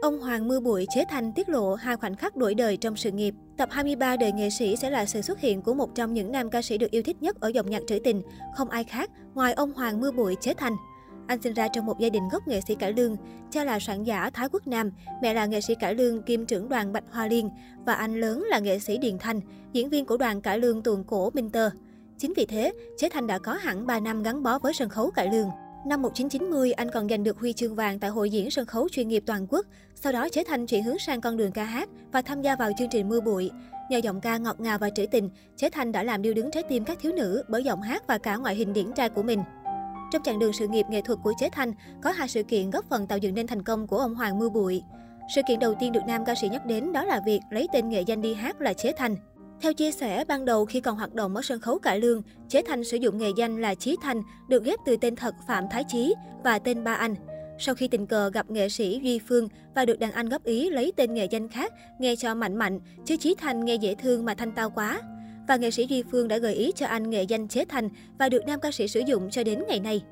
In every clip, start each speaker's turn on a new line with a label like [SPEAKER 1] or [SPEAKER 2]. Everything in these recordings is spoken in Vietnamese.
[SPEAKER 1] Ông Hoàng Mưa Bụi chế thành tiết lộ hai khoảnh khắc đổi đời trong sự nghiệp. Tập 23 đời nghệ sĩ sẽ là sự xuất hiện của một trong những nam ca sĩ được yêu thích nhất ở dòng nhạc trữ tình, không ai khác ngoài ông Hoàng Mưa Bụi chế thành. Anh sinh ra trong một gia đình gốc nghệ sĩ cải lương, cha là soạn giả Thái Quốc Nam, mẹ là nghệ sĩ cải lương kim trưởng đoàn Bạch Hoa Liên và anh lớn là nghệ sĩ Điền Thanh, diễn viên của đoàn cải lương tuồng cổ Minh Tơ. Chính vì thế, Chế Thành đã có hẳn 3 năm gắn bó với sân khấu cải lương. Năm 1990, anh còn giành được huy chương vàng tại hội diễn sân khấu chuyên nghiệp toàn quốc. Sau đó, Chế thành chuyển hướng sang con đường ca hát và tham gia vào chương trình Mưa Bụi. Nhờ giọng ca ngọt ngào và trữ tình, Chế Thanh đã làm điêu đứng trái tim các thiếu nữ bởi giọng hát và cả ngoại hình điển trai của mình. Trong chặng đường sự nghiệp nghệ thuật của Chế Thanh, có hai sự kiện góp phần tạo dựng nên thành công của ông Hoàng Mưa Bụi. Sự kiện đầu tiên được nam ca sĩ nhắc đến đó là việc lấy tên nghệ danh đi hát là Chế Thanh. Theo chia sẻ, ban đầu khi còn hoạt động ở sân khấu cải lương, Chế Thanh sử dụng nghề danh là Chí Thanh, được ghép từ tên thật Phạm Thái Chí và tên ba anh. Sau khi tình cờ gặp nghệ sĩ Duy Phương và được đàn anh góp ý lấy tên nghệ danh khác, nghe cho mạnh mạnh, chứ Chí Thanh nghe dễ thương mà thanh tao quá. Và nghệ sĩ Duy Phương đã gợi ý cho anh nghệ danh Chế Thanh và được nam ca sĩ sử dụng cho đến ngày nay.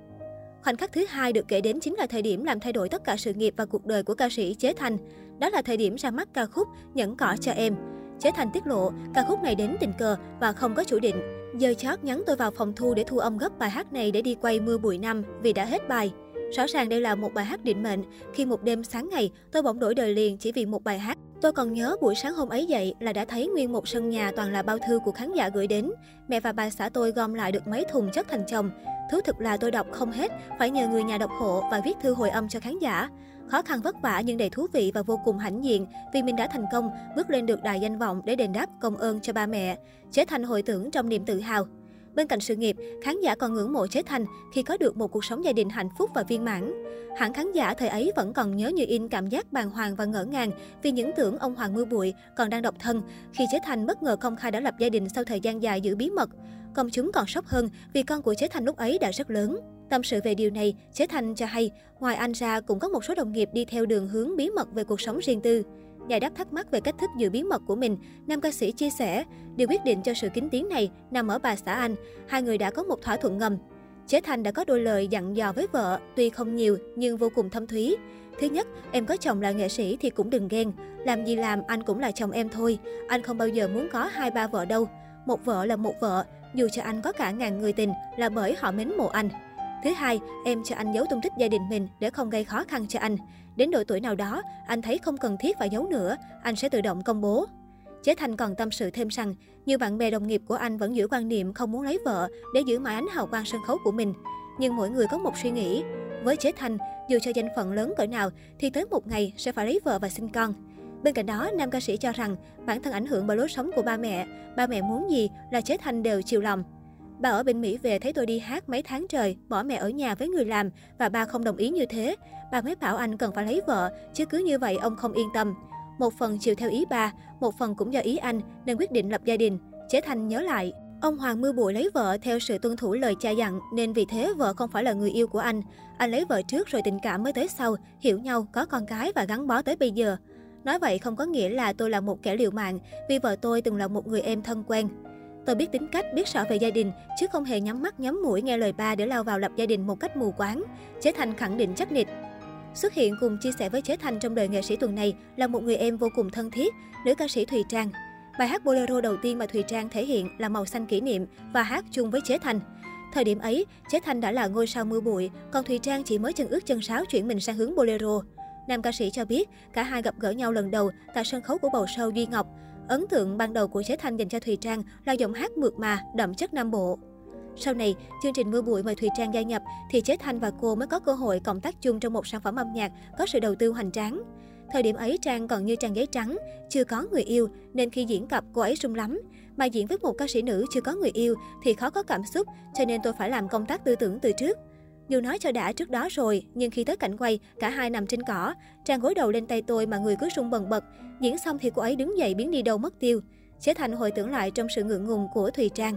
[SPEAKER 1] Khoảnh khắc thứ hai được kể đến chính là thời điểm làm thay đổi tất cả sự nghiệp và cuộc đời của ca sĩ Chế Thanh. Đó là thời điểm ra mắt ca khúc Nhẫn cỏ cho em. Chế Thành tiết lộ, ca khúc này đến tình cờ và không có chủ định. Giờ chót nhắn tôi vào phòng thu để thu âm gấp bài hát này để đi quay mưa bụi năm vì đã hết bài. Rõ ràng đây là một bài hát định mệnh. Khi một đêm sáng ngày, tôi bỗng đổi đời liền chỉ vì một bài hát. Tôi còn nhớ buổi sáng hôm ấy dậy là đã thấy nguyên một sân nhà toàn là bao thư của khán giả gửi đến. Mẹ và bà xã tôi gom lại được mấy thùng chất thành chồng. thứ thực là tôi đọc không hết, phải nhờ người nhà đọc hộ và viết thư hồi âm cho khán giả. Khó khăn vất vả nhưng đầy thú vị và vô cùng hãnh diện vì mình đã thành công bước lên được đài danh vọng để đền đáp công ơn cho ba mẹ, trở thành hồi tưởng trong niềm tự hào. Bên cạnh sự nghiệp, khán giả còn ngưỡng mộ Chế Thành khi có được một cuộc sống gia đình hạnh phúc và viên mãn. Hẳn khán giả thời ấy vẫn còn nhớ như in cảm giác bàng hoàng và ngỡ ngàng vì những tưởng ông Hoàng Mưa Bụi còn đang độc thân khi Chế Thành bất ngờ công khai đã lập gia đình sau thời gian dài giữ bí mật. Công chúng còn sốc hơn vì con của Chế Thành lúc ấy đã rất lớn. Tâm sự về điều này, Chế Thành cho hay, ngoài anh ra cũng có một số đồng nghiệp đi theo đường hướng bí mật về cuộc sống riêng tư. Giải đáp thắc mắc về cách thức giữ bí mật của mình, nam ca sĩ chia sẻ, điều quyết định cho sự kín tiếng này nằm ở bà xã anh. Hai người đã có một thỏa thuận ngầm. Chế Thành đã có đôi lời dặn dò với vợ, tuy không nhiều nhưng vô cùng thâm thúy. Thứ nhất, em có chồng là nghệ sĩ thì cũng đừng ghen. Làm gì làm, anh cũng là chồng em thôi. Anh không bao giờ muốn có hai ba vợ đâu. Một vợ là một vợ, dù cho anh có cả ngàn người tình là bởi họ mến mộ anh. Thứ hai, em cho anh giấu tung tích gia đình mình để không gây khó khăn cho anh. Đến độ tuổi nào đó, anh thấy không cần thiết phải giấu nữa, anh sẽ tự động công bố. Chế Thành còn tâm sự thêm rằng, nhiều bạn bè đồng nghiệp của anh vẫn giữ quan niệm không muốn lấy vợ để giữ mãi ánh hào quang sân khấu của mình. Nhưng mỗi người có một suy nghĩ. Với Chế Thành, dù cho danh phận lớn cỡ nào thì tới một ngày sẽ phải lấy vợ và sinh con. Bên cạnh đó, nam ca sĩ cho rằng bản thân ảnh hưởng bởi lối sống của ba mẹ. Ba mẹ muốn gì là Chế Thành đều chiều lòng bà ở bên Mỹ về thấy tôi đi hát mấy tháng trời, bỏ mẹ ở nhà với người làm và ba không đồng ý như thế. bà mới bảo anh cần phải lấy vợ, chứ cứ như vậy ông không yên tâm. Một phần chiều theo ý bà một phần cũng do ý anh nên quyết định lập gia đình. Chế Thành nhớ lại, Ông Hoàng Mưa Bụi lấy vợ theo sự tuân thủ lời cha dặn nên vì thế vợ không phải là người yêu của anh. Anh lấy vợ trước rồi tình cảm mới tới sau, hiểu nhau, có con cái và gắn bó tới bây giờ. Nói vậy không có nghĩa là tôi là một kẻ liều mạng vì vợ tôi từng là một người em thân quen. Tôi biết tính cách, biết sợ về gia đình, chứ không hề nhắm mắt nhắm mũi nghe lời ba để lao vào lập gia đình một cách mù quáng. Chế Thành khẳng định chắc nịch. Xuất hiện cùng chia sẻ với Chế Thành trong đời nghệ sĩ tuần này là một người em vô cùng thân thiết, nữ ca sĩ Thùy Trang. Bài hát Bolero đầu tiên mà Thùy Trang thể hiện là Màu xanh kỷ niệm và hát chung với Chế Thành. Thời điểm ấy, Chế Thành đã là ngôi sao mưa bụi, còn Thùy Trang chỉ mới chân ướt chân sáo chuyển mình sang hướng Bolero. Nam ca sĩ cho biết, cả hai gặp gỡ nhau lần đầu tại sân khấu của bầu sâu Duy Ngọc. Ấn tượng ban đầu của Chế Thanh dành cho Thùy Trang là giọng hát mượt mà, đậm chất Nam Bộ. Sau này, chương trình Mưa Bụi mời Thùy Trang gia nhập thì Chế Thanh và cô mới có cơ hội cộng tác chung trong một sản phẩm âm nhạc có sự đầu tư hoành tráng. Thời điểm ấy Trang còn như trang giấy trắng, chưa có người yêu nên khi diễn cặp cô ấy sung lắm. Mà diễn với một ca sĩ nữ chưa có người yêu thì khó có cảm xúc cho nên tôi phải làm công tác tư tưởng từ trước. Dù nói cho đã trước đó rồi, nhưng khi tới cảnh quay, cả hai nằm trên cỏ. Trang gối đầu lên tay tôi mà người cứ rung bần bật. Diễn xong thì cô ấy đứng dậy biến đi đâu mất tiêu. Chế Thành hồi tưởng lại trong sự ngượng ngùng của Thùy Trang.